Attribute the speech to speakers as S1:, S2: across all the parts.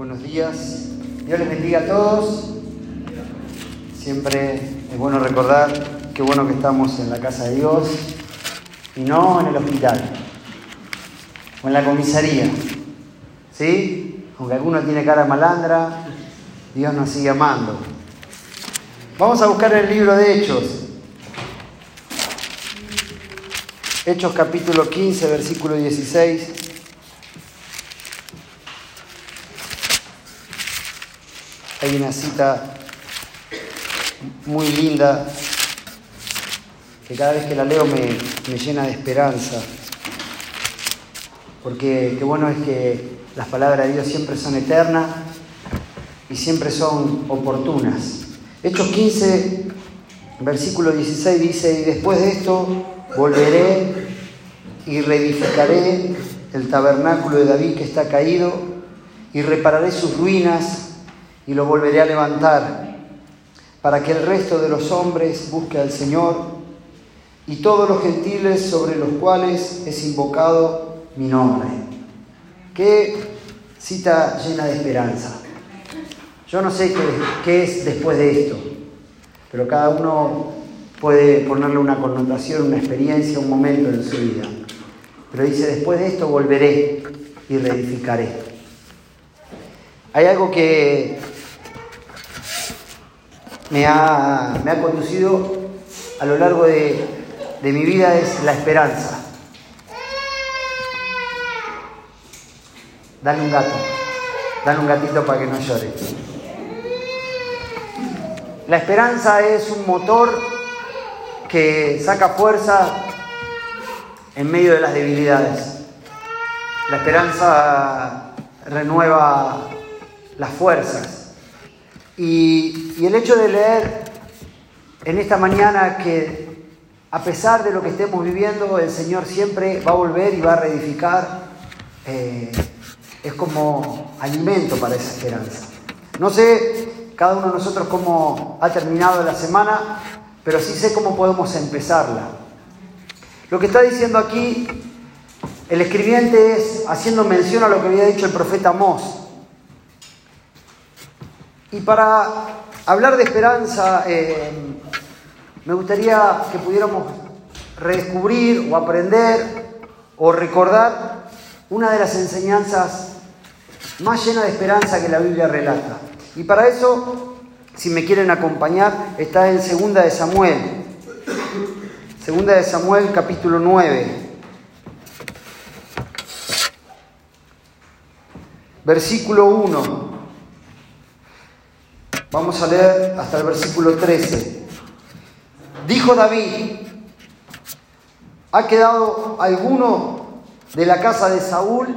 S1: Buenos días. Dios les bendiga a todos. Siempre es bueno recordar qué bueno que estamos en la casa de Dios y no en el hospital o en la comisaría. ¿Sí? Aunque alguno tiene cara malandra, Dios nos sigue amando. Vamos a buscar el libro de Hechos. Hechos capítulo 15, versículo 16. Hay una cita muy linda que cada vez que la leo me, me llena de esperanza. Porque qué bueno es que las palabras de Dios siempre son eternas y siempre son oportunas. Hechos 15, versículo 16 dice, y después de esto volveré y reedificaré el tabernáculo de David que está caído y repararé sus ruinas y lo volveré a levantar para que el resto de los hombres busque al Señor y todos los gentiles sobre los cuales es invocado mi nombre. Qué cita llena de esperanza. Yo no sé qué, qué es después de esto, pero cada uno puede ponerle una connotación, una experiencia, un momento en su vida. Pero dice, después de esto volveré y reedificaré. Hay algo que me ha, me ha conducido a lo largo de, de mi vida es la esperanza. Dale un gato, dale un gatito para que no llore. La esperanza es un motor que saca fuerza en medio de las debilidades. La esperanza renueva las fuerzas. Y, el hecho de leer en esta mañana que a pesar de lo que estemos viviendo, el Señor siempre va a volver y va a reedificar, eh, es como alimento para esa esperanza. No sé cada uno de nosotros cómo ha terminado la semana, pero sí sé cómo podemos empezarla. Lo que está diciendo aquí el escribiente es haciendo mención a lo que había dicho el profeta Mos. Y para hablar de esperanza, eh, me gustaría que pudiéramos redescubrir o aprender o recordar una de las enseñanzas más llenas de esperanza que la Biblia relata. Y para eso, si me quieren acompañar, está en Segunda de Samuel. Segunda de Samuel, capítulo 9. Versículo 1. Vamos a leer hasta el versículo 13. Dijo David, ¿ha quedado alguno de la casa de Saúl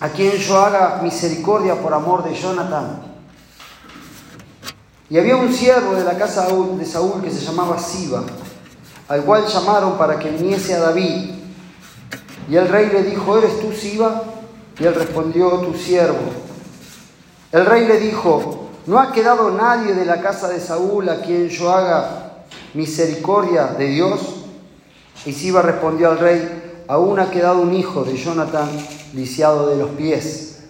S1: a quien yo haga misericordia por amor de Jonathan? Y había un siervo de la casa de Saúl que se llamaba Siba, al cual llamaron para que viniese a David. Y el rey le dijo, ¿eres tú Siba? Y él respondió, tu siervo. El rey le dijo, ¿no ha quedado nadie de la casa de Saúl a quien yo haga misericordia de Dios? Y Siba respondió al rey, aún ha quedado un hijo de Jonathan lisiado de los pies.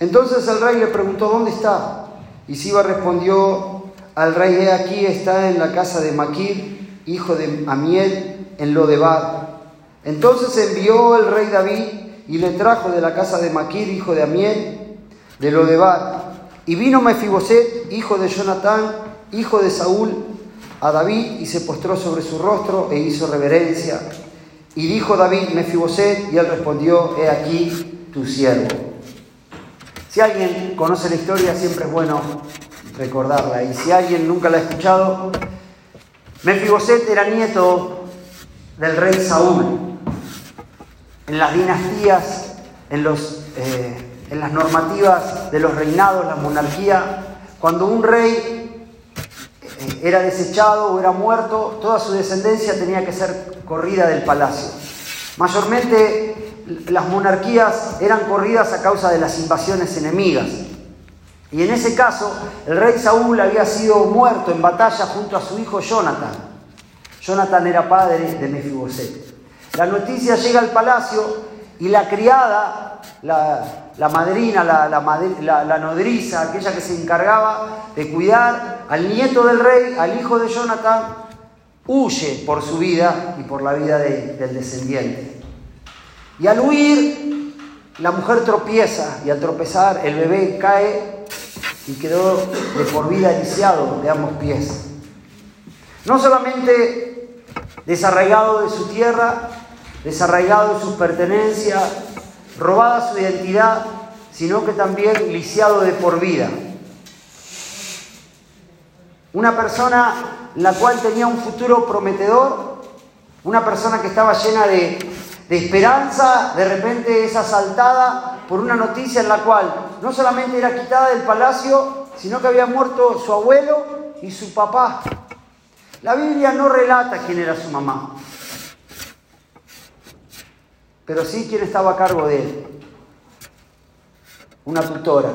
S1: Entonces el rey le preguntó, ¿dónde está? Y Siba respondió al rey, he aquí está en la casa de Maquir, hijo de Amiel, en Lodebar. Entonces envió el rey David y le trajo de la casa de Maquir, hijo de Amiel, de Lodebar. Y vino Mefiboset, hijo de Jonatán, hijo de Saúl, a David y se postró sobre su rostro e hizo reverencia. Y dijo David, Mefiboset, y él respondió, he aquí tu siervo. Si alguien conoce la historia, siempre es bueno recordarla. Y si alguien nunca la ha escuchado, Mefiboset era nieto del rey Saúl. En las dinastías, en, los, eh, en las normativas de los reinados, la monarquía, cuando un rey era desechado o era muerto, toda su descendencia tenía que ser corrida del palacio. Mayormente las monarquías eran corridas a causa de las invasiones enemigas. Y en ese caso, el rey Saúl había sido muerto en batalla junto a su hijo Jonathan. Jonathan era padre de Mefiboset. La noticia llega al palacio y la criada, la, la madrina, la, nodriza, aquella que se encargaba de cuidar al nieto del rey, al hijo de Jonathan, huye por su vida y por la vida del descendiente. Y al huir, la mujer tropieza y al tropezar el bebé cae y quedó de por vida lisiado de ambos pies. No solamente desarraigado de su tierra, desarraigado de sus pertenencias, robada su identidad, sino que también lisiado de por vida. Una persona la cual tenía un futuro prometedor, una persona que estaba llena de, de esperanza, de repente es asaltada por una noticia en la cual no solamente era quitada del palacio, sino que había muerto su abuelo y su papá. La Biblia no relata quién era su mamá, pero sí quién estaba a cargo de él. Una tutora.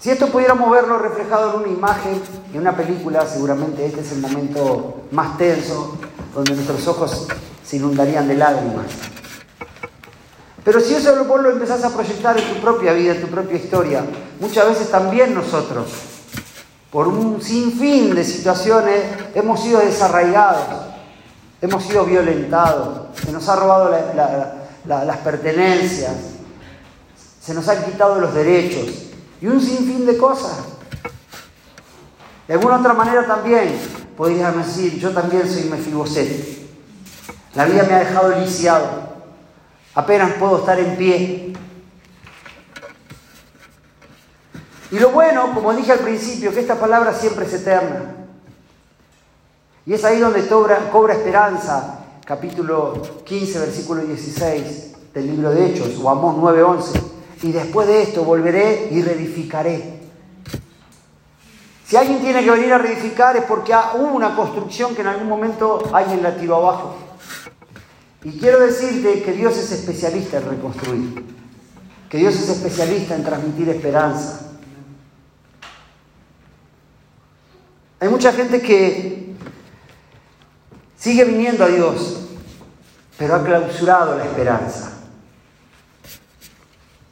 S1: Si esto pudiéramos verlo reflejado en una imagen, en una película, seguramente este es el momento más tenso, donde nuestros ojos se inundarían de lágrimas. Pero si eso vos lo empezás a proyectar en tu propia vida, en tu propia historia, muchas veces también nosotros, por un sinfín de situaciones, hemos sido desarraigados, hemos sido violentados, se nos ha robado las pertenencias, se nos han quitado los derechos y un sinfín de cosas. De alguna otra manera también podrías decir, yo también soy Mefiboset. La vida me ha dejado lisiado. Apenas puedo estar en pie. Y lo bueno, como dije al principio, que esta palabra siempre es eterna. Y es ahí donde cobra, esperanza, capítulo 15, versículo 16 del libro de Hechos, o Amós 9, 11. Y después de esto volveré y reedificaré. Si alguien tiene que venir a reedificar es porque hubo una construcción que en algún momento alguien la tiró abajo. Y quiero decirte que Dios es especialista en reconstruir, que Dios es especialista en transmitir esperanza. Hay mucha gente que sigue viniendo a Dios, pero ha clausurado la esperanza.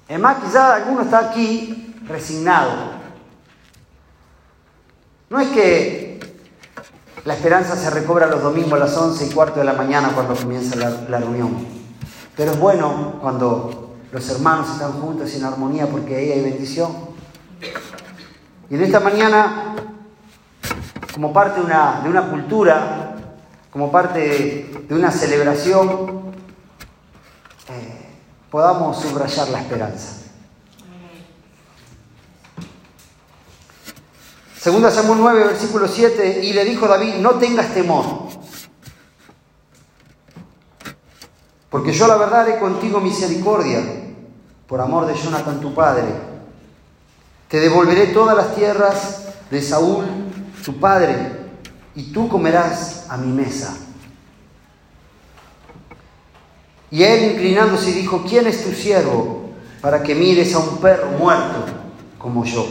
S1: Es más, quizás alguno está aquí resignado. No es que la esperanza se recobra los domingos a las 11 y cuarto de la mañana cuando comienza la, reunión. Pero es bueno cuando los hermanos están juntos en armonía porque ahí hay bendición. Y en esta mañana, como parte de una cultura, como parte de, una celebración, eh, podamos subrayar la esperanza. Segunda Samuel 9, versículo 7, y le dijo David, no tengas temor, porque yo la verdad haré contigo misericordia, por amor de Jonathan tu padre. Te devolveré todas las tierras de Saúl, tu padre, y tú comerás a mi mesa. Y él inclinándose dijo, ¿quién es tu siervo para que mires a un perro muerto como yo?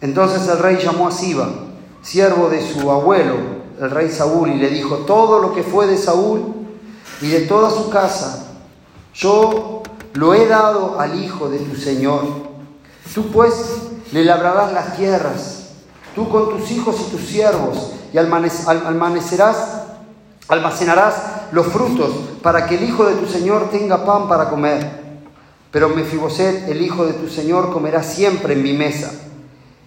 S1: Entonces el rey llamó a Siba, siervo de su abuelo, el rey Saúl, y le dijo, todo lo que fue de Saúl y de toda su casa, yo lo he dado al hijo de tu Señor. Tú pues le labrarás las tierras, tú con tus hijos y tus siervos, y almacenarás, almacenarás los frutos para que el hijo de tu Señor tenga pan para comer. Pero Mefiboset, el hijo de tu Señor, comerá siempre en mi mesa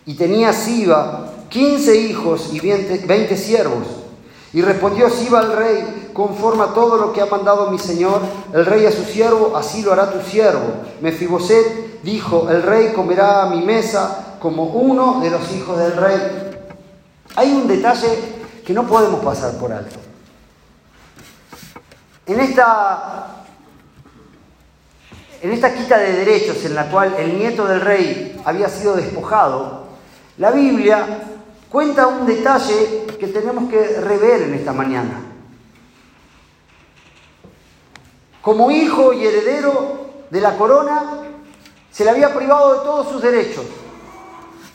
S1: y tenía Siba quince hijos y veinte siervos. Y respondió Siba al rey, conforme a todo lo que ha mandado mi señor, el rey a su siervo, así lo hará tu siervo. Mefiboset dijo, el rey comerá a mi mesa como uno de los hijos del rey. Hay un detalle que no podemos pasar por alto. En esta, en esta quita de derechos en la cual el nieto del rey había sido despojado, la Biblia cuenta un detalle que tenemos que rever en esta mañana. Como hijo y heredero de la corona, se le había privado de todos sus derechos.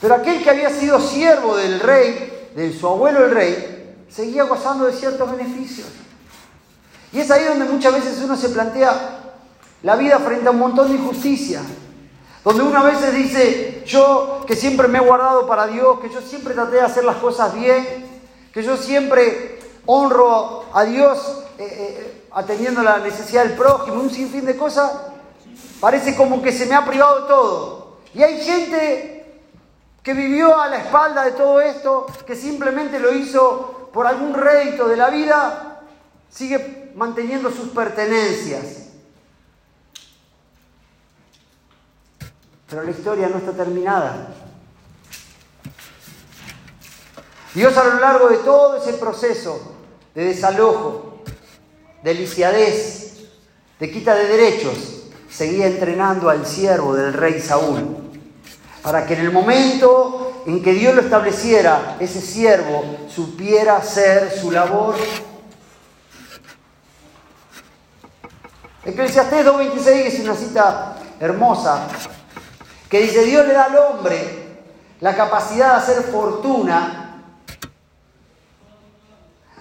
S1: Pero aquel que había sido siervo del rey, de su abuelo el rey, seguía gozando de ciertos beneficios. Y es ahí donde muchas veces uno se plantea la vida frente a un montón de injusticia. Donde uno a veces dice, yo que siempre me he guardado para Dios, que yo siempre traté de hacer las cosas bien, que yo siempre honro a Dios eh, eh, atendiendo la necesidad del prójimo, un sinfín de cosas, parece como que se me ha privado todo. Y hay gente que vivió a la espalda de todo esto, que simplemente lo hizo por algún rédito de la vida, sigue manteniendo sus pertenencias. Pero la historia no está terminada. Dios a lo largo de todo ese proceso de desalojo, de lisiadez, de quita de derechos, seguía entrenando al siervo del rey Saúl, para que en el momento en que Dios lo estableciera, ese siervo supiera hacer su labor. Eclesiastés 2.26 es una cita hermosa que dice, Dios le da al hombre la capacidad de hacer fortuna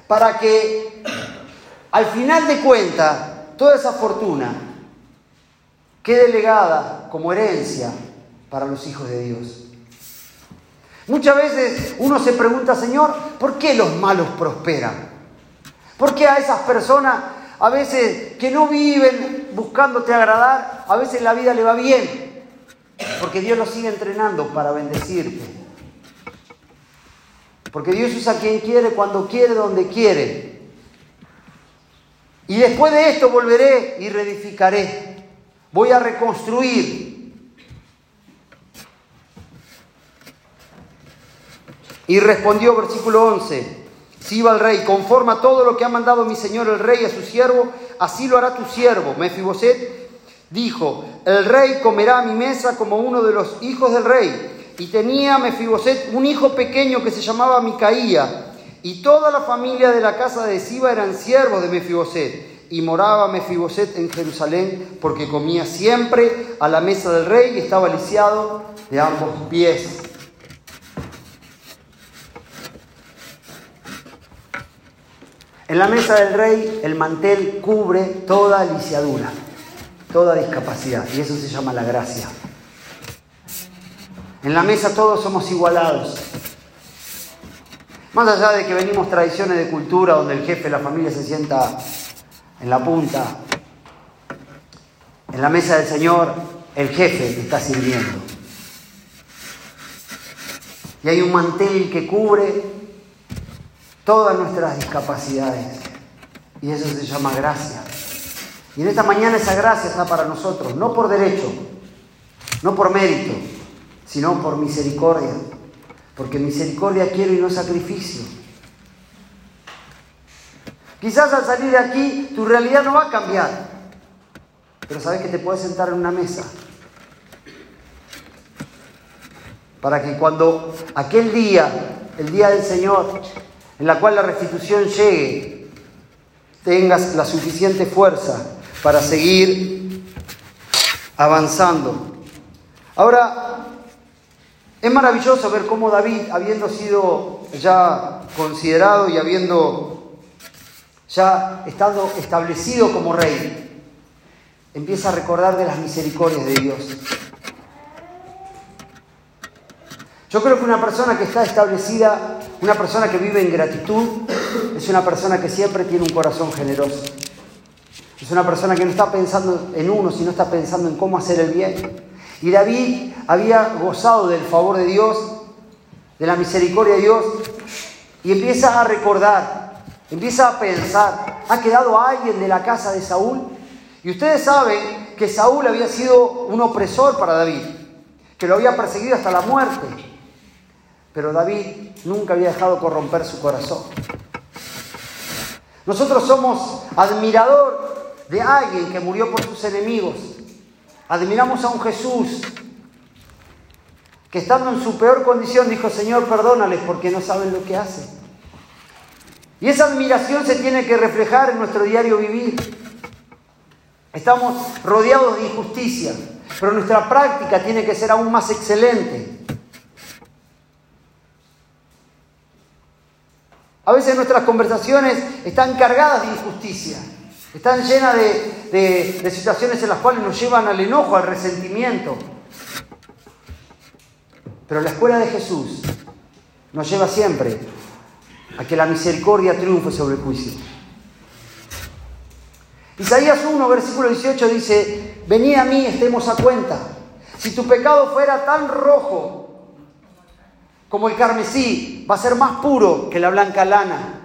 S1: para que al final de cuentas toda esa fortuna quede legada como herencia para los hijos de Dios. Muchas veces uno se pregunta, Señor, ¿por qué los malos prosperan? ¿Por qué a esas personas, a veces que no viven buscándote agradar, a veces la vida le va bien? Porque Dios lo sigue entrenando para bendecirte. Porque Dios usa quien quiere, cuando quiere, donde quiere. Y después de esto volveré y reedificaré. Voy a reconstruir. Y respondió versículo 11, si el rey, conforme a todo lo que ha mandado mi señor el rey a su siervo, así lo hará tu siervo. Mefiboset dijo, el rey comerá a mi mesa como uno de los hijos del rey. Y tenía Mefiboset un hijo pequeño que se llamaba Micaía, y toda la familia de la casa de Siba eran siervos de Mefiboset. Y moraba Mefiboset en Jerusalén, porque comía siempre a la mesa del rey y estaba lisiado de ambos pies. En la mesa del rey el mantel cubre toda lisiadura toda discapacidad, y eso se llama la gracia. En la mesa todos somos igualados. Más allá de que venimos tradiciones de cultura donde el jefe de la familia se sienta en la punta, en la mesa del Señor el jefe está sirviendo. Y hay un mantel que cubre todas nuestras discapacidades. Y eso se llama gracia. Y en esta mañana esa gracia está para nosotros, no por derecho, no por mérito, sino por misericordia. Porque misericordia quiero y no sacrificio. Quizás al salir de aquí tu realidad no va a cambiar, pero sabes que te puedes sentar en una mesa. Para que cuando aquel día, el día del Señor, en la cual la restitución llegue, tengas la suficiente fuerza para seguir avanzando. Ahora, es maravilloso ver cómo David, habiendo sido ya considerado y habiendo ya estado establecido como rey, empieza a recordar de las misericordias de Dios. Yo creo que una persona que está establecida, una persona que vive en gratitud, es una persona que siempre tiene un corazón generoso. Es una persona que no está pensando en uno, sino está pensando en cómo hacer el bien. Y David había gozado del favor de Dios, de la misericordia de Dios, y empieza a recordar, empieza a pensar, ¿ha quedado alguien de la casa de Saúl? Y ustedes saben que Saúl había sido un opresor para David, que lo había perseguido hasta la muerte. Pero David nunca había dejado corromper su corazón. Nosotros somos admirador de alguien que murió por sus enemigos. Admiramos a un Jesús que estando en su peor condición dijo, Señor, perdónales porque no saben lo que hacen. Y esa admiración se tiene que reflejar en nuestro diario vivir. Estamos rodeados de injusticia, pero nuestra práctica tiene que ser aún más excelente. A veces nuestras conversaciones están cargadas de injusticia. Están llenas de, de situaciones en las cuales nos llevan al enojo, al resentimiento. Pero la escuela de Jesús nos lleva siempre a que la misericordia triunfe sobre el juicio. Isaías 1, versículo 18 dice, venid a mí, estemos a cuenta. Si tu pecado fuera tan rojo como el carmesí, va a ser más puro que la blanca lana.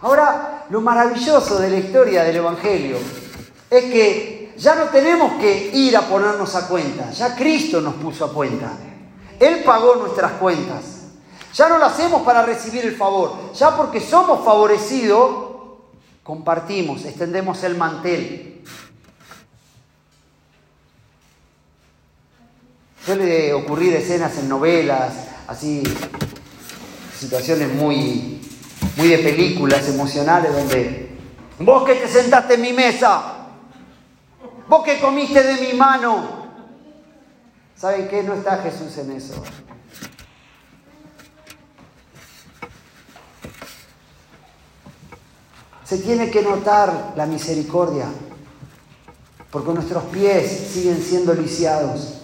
S1: Ahora, lo maravilloso de la historia del Evangelio es que ya no tenemos que ir a ponernos a cuenta, ya Cristo nos puso a cuenta. Él pagó nuestras cuentas. Ya no lo hacemos para recibir el favor, ya porque somos favorecidos, compartimos, extendemos el mantel. Suele ocurrir escenas en novelas, así, situaciones muy, muy de películas emocionales donde vos que te sentaste en mi mesa, vos que comiste de mi mano, ¿saben qué? No está Jesús en eso. Se tiene que notar la misericordia, porque nuestros pies siguen siendo lisiados.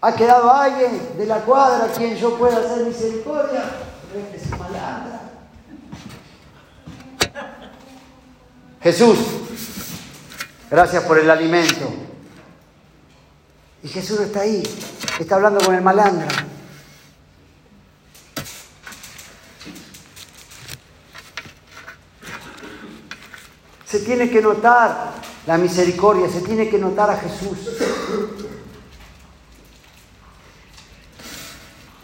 S1: ¿Ha quedado alguien de la cuadra a quien yo pueda hacer misericordia? Jesús, gracias por el alimento. Y Jesús está ahí, está hablando con el malandro. Se tiene que notar la misericordia, se tiene que notar a Jesús.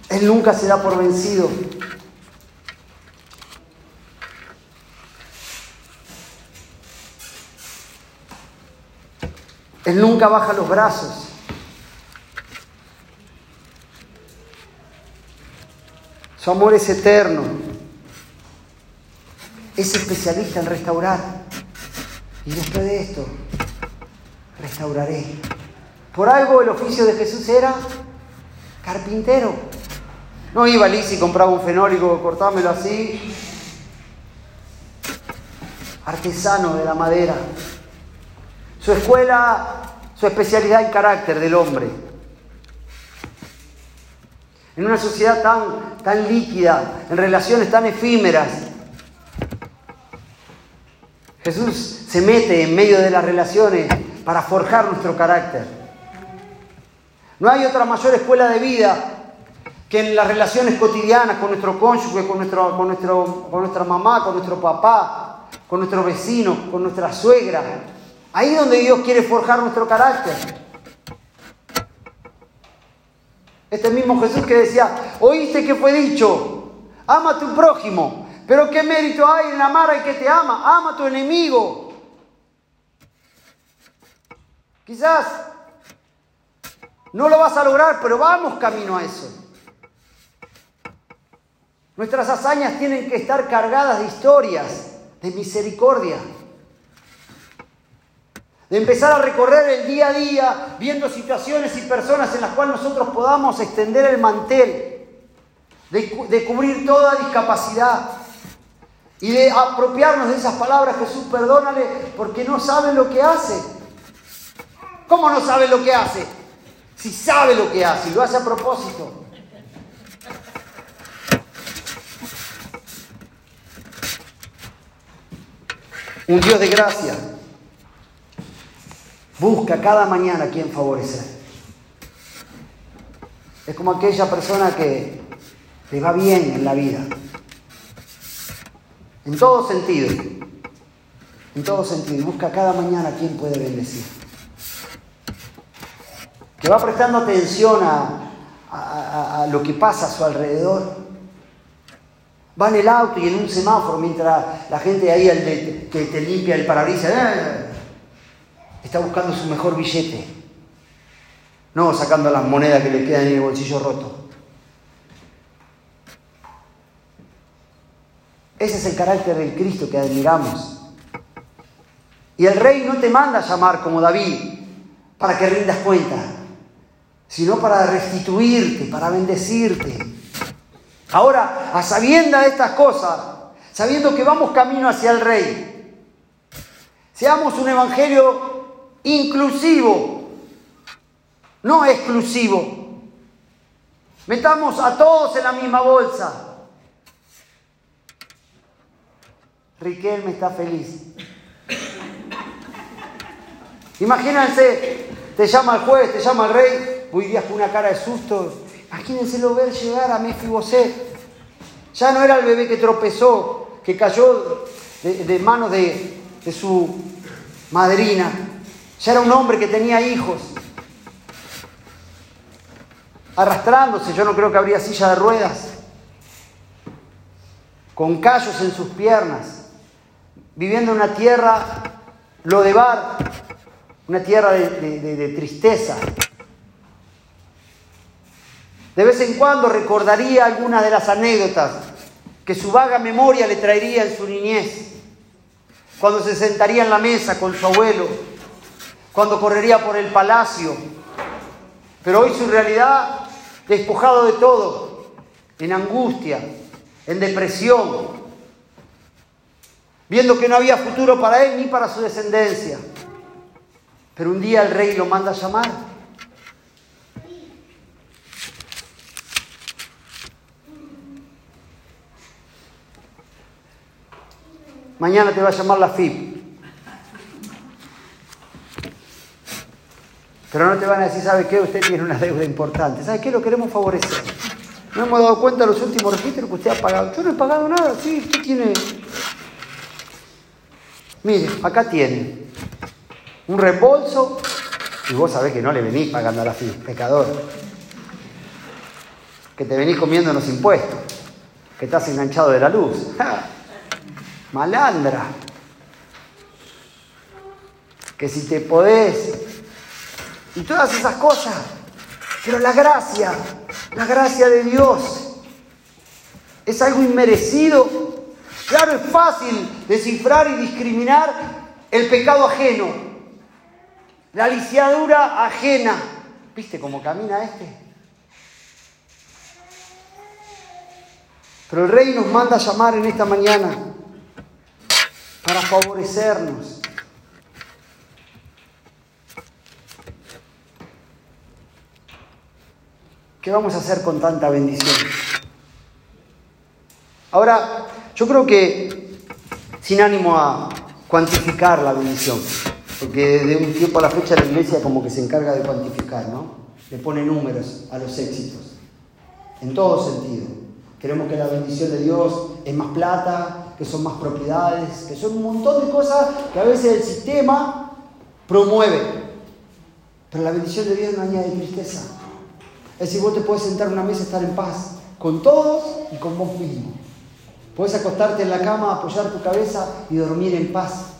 S1: Él nunca se da por vencido. Él nunca baja los brazos. Su amor es eterno. Es especialista en restaurar. Y después de esto, restauraré. Por algo el oficio de Jesús era carpintero. No iba Liz y compraba un fenólico, cortámelo así. Artesano de la madera. Su escuela, su especialidad y carácter del hombre. En una sociedad tan, tan líquida, en relaciones tan efímeras, Jesús se mete en medio de las relaciones para forjar nuestro carácter. No hay otra mayor escuela de vida que en las relaciones cotidianas con nuestro cónyuge, con, nuestro, con, con nuestra mamá, con nuestro papá, con nuestro vecino, con nuestra suegra. Ahí es donde Dios quiere forjar nuestro carácter. Este mismo Jesús que decía, oíste que fue dicho, ama a tu prójimo pero ¿qué mérito hay en amar al que te ama? Ama a tu enemigo. Quizás no lo vas a lograr, pero vamos camino a eso. Nuestras hazañas tienen que estar cargadas de historias, de misericordia. De empezar a recorrer el día a día viendo situaciones y personas en las cuales nosotros podamos extender el mantel, de, de cubrir toda discapacidad, y de apropiarnos de esas palabras, Jesús, perdónale, porque no sabe lo que hace. ¿Cómo no sabe lo que hace? Si sabe lo que hace y lo hace a propósito. Un Dios de gracia busca cada mañana a quien favorecer. Es como aquella persona que le va bien en la vida, en todo sentido. En todo sentido. Busca cada mañana a quien puede bendecir. Que va prestando atención a, lo que pasa a su alrededor. Va en el auto y en un semáforo mientras la gente ahí que te limpia el parabrisas eh, está buscando su mejor billete. No sacando las monedas que le quedan en el bolsillo roto. Ese es el carácter del Cristo que admiramos. Y el rey no te manda a llamar como David para que rindas cuenta, sino para restituirte, para bendecirte. Ahora, a sabienda de estas cosas, sabiendo que vamos camino hacia el rey, seamos un evangelio inclusivo, no exclusivo. Metamos a todos en la misma bolsa. Riquelme está feliz. Imagínense, te llama el juez, te llama el rey, hoy día con una cara de susto. lo ver llegar a Mefiboset. Ya no era el bebé que tropezó, que cayó de, manos de, de su madrina. Ya era un hombre que tenía hijos. Arrastrándose, yo no creo que habría silla de ruedas. Con callos en sus piernas viviendo en una tierra lodebar, una tierra de, tristeza. De vez en cuando recordaría algunas de las anécdotas que su vaga memoria le traería en su niñez, cuando se sentaría en la mesa con su abuelo, cuando correría por el palacio. Pero hoy su realidad, despojado de todo, en angustia, en depresión, viendo que no había futuro para él ni para su descendencia. Pero un día el rey lo manda a llamar. Mañana te va a llamar la FIP. Pero no te van a decir, ¿sabe qué? Usted tiene una deuda importante. ¿Sabe qué? Lo queremos favorecer. No hemos dado cuenta de los últimos registros que usted ha pagado. Yo no he pagado nada, sí, usted tiene Mire, acá tiene un reembolso y vos sabés que no le venís pagando a la FI, pecador. Que te venís comiendo los impuestos, que estás enganchado de la luz. Malandra. Que si te podés. Y todas esas cosas. Pero la gracia, la gracia de Dios, es algo inmerecido Claro, es fácil descifrar y discriminar el pecado ajeno, la lisiadura ajena. ¿Viste cómo camina este? Pero el rey nos manda a llamar en esta mañana para favorecernos. ¿Qué vamos a hacer con tanta bendición? Ahora, yo creo que, sin ánimo a cuantificar la bendición, porque de un tiempo a la fecha la iglesia como que se encarga de cuantificar, ¿no? Le pone números a los éxitos, en todo sentido. Queremos que la bendición de Dios es más plata, que son más propiedades, que son un montón de cosas que a veces el sistema promueve. Pero la bendición de Dios no añade tristeza. Es decir, vos te puedes sentar en una mesa y estar en paz con todos y con vos mismo. Puedes acostarte en la cama, apoyar tu cabeza y dormir en paz.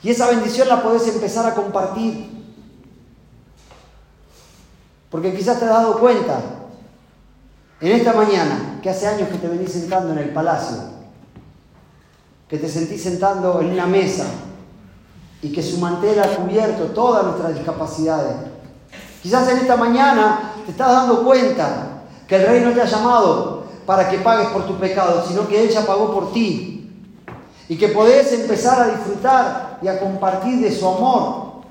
S1: Y esa bendición la puedes empezar a compartir. Porque quizás te has dado cuenta en esta mañana que hace años que te venís sentando en el palacio, que te sentís sentando en una mesa y que su mantel ha cubierto todas nuestras discapacidades. Quizás en esta mañana te estás dando cuenta que el rey no te ha llamado para que pagues por tu pecado, sino que Él ya pagó por ti. Y que podés empezar a disfrutar y a compartir de su amor.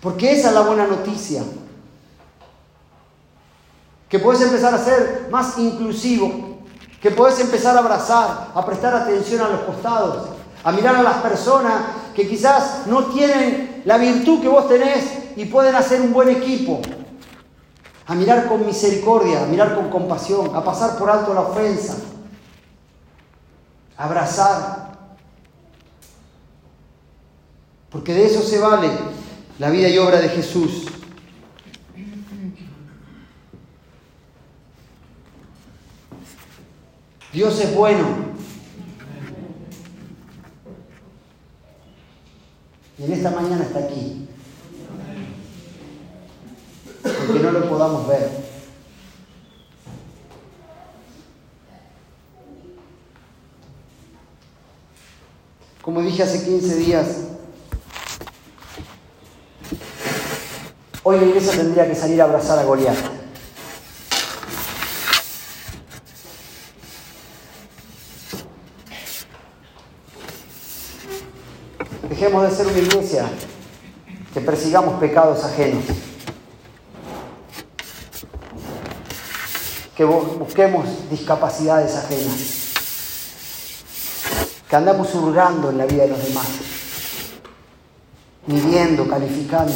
S1: Porque esa es la buena noticia. Que podés empezar a ser más inclusivo. Que podés empezar a abrazar, a prestar atención a los costados, a mirar a las personas que quizás no tienen la virtud que vos tenés y pueden hacer un buen equipo a mirar con misericordia, a mirar con compasión, a pasar por alto la ofensa, a abrazar. Porque de eso se vale la vida y obra de Jesús. Dios es bueno. Y en esta mañana está aquí porque no lo podamos ver. Como dije hace 15 días, hoy la iglesia tendría que salir a abrazar a Goliat. Dejemos de ser una iglesia que persigamos pecados ajenos. Que busquemos discapacidades ajenas. Que andamos hurgando en la vida de los demás. Midiendo, calificando.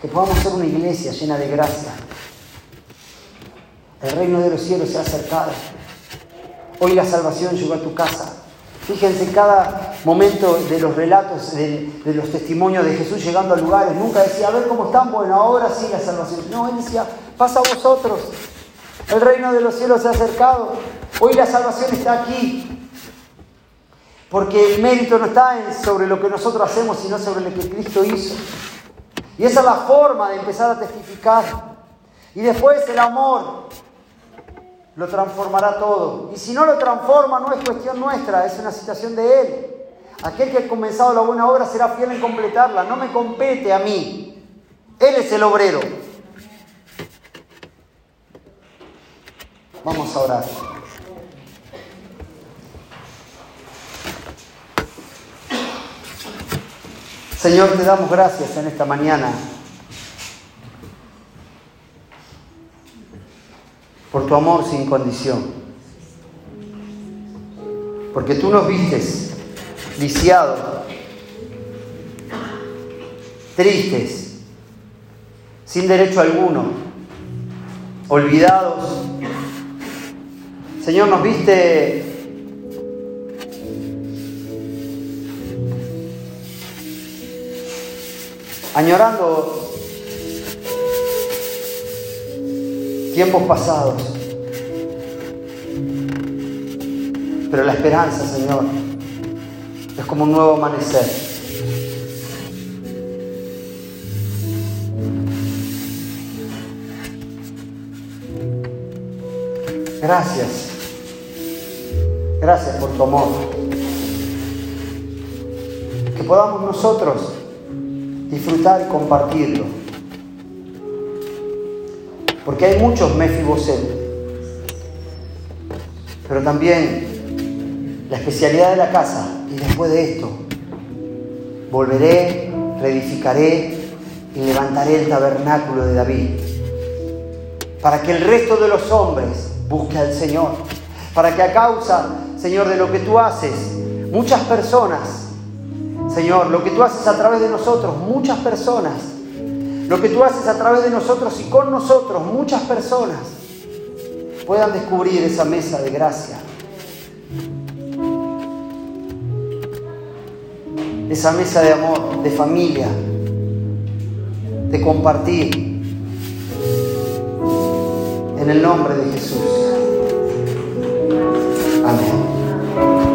S1: Que podamos ser una iglesia llena de gracia. El reino de los cielos se ha acercado. Hoy la salvación llegó a tu casa. Fíjense cada momento de los relatos, de, los testimonios de Jesús llegando a lugares. Nunca decía, a ver cómo están, bueno, ahora sí la salvación. No, él decía, pasa a vosotros. El reino de los cielos se ha acercado. Hoy la salvación está aquí. Porque el mérito no está sobre lo que nosotros hacemos, sino sobre lo que Cristo hizo. Y esa es la forma de empezar a testificar. Y después el amor lo transformará todo. Y si no lo transforma, no es cuestión nuestra, es una situación de Él. Aquel que ha comenzado la buena obra será fiel en completarla, no me compete a mí. Él es el obrero. Vamos a orar. Señor, te damos gracias en esta mañana por tu amor sin condición. Porque tú nos vistes lisiados, tristes, sin derecho alguno, olvidados. Señor, nos viste añorando tiempos pasados. Pero la esperanza, Señor, es como un nuevo amanecer. Gracias. Gracias por tu amor. Que podamos nosotros disfrutar y compartirlo. Porque hay muchos Mefiboset. Pero también la especialidad de la casa, y después de esto, volveré, reedificaré y levantaré el tabernáculo de David. Para que el resto de los hombres busque al Señor. Para que a causa, Señor, de lo que tú haces, muchas personas, Señor, lo que tú haces a través de nosotros, muchas personas lo que tú haces a través de nosotros y con nosotros, muchas personas puedan descubrir esa mesa de gracia. Esa mesa de amor, de familia, de compartir. En el nombre de Jesús. Amém.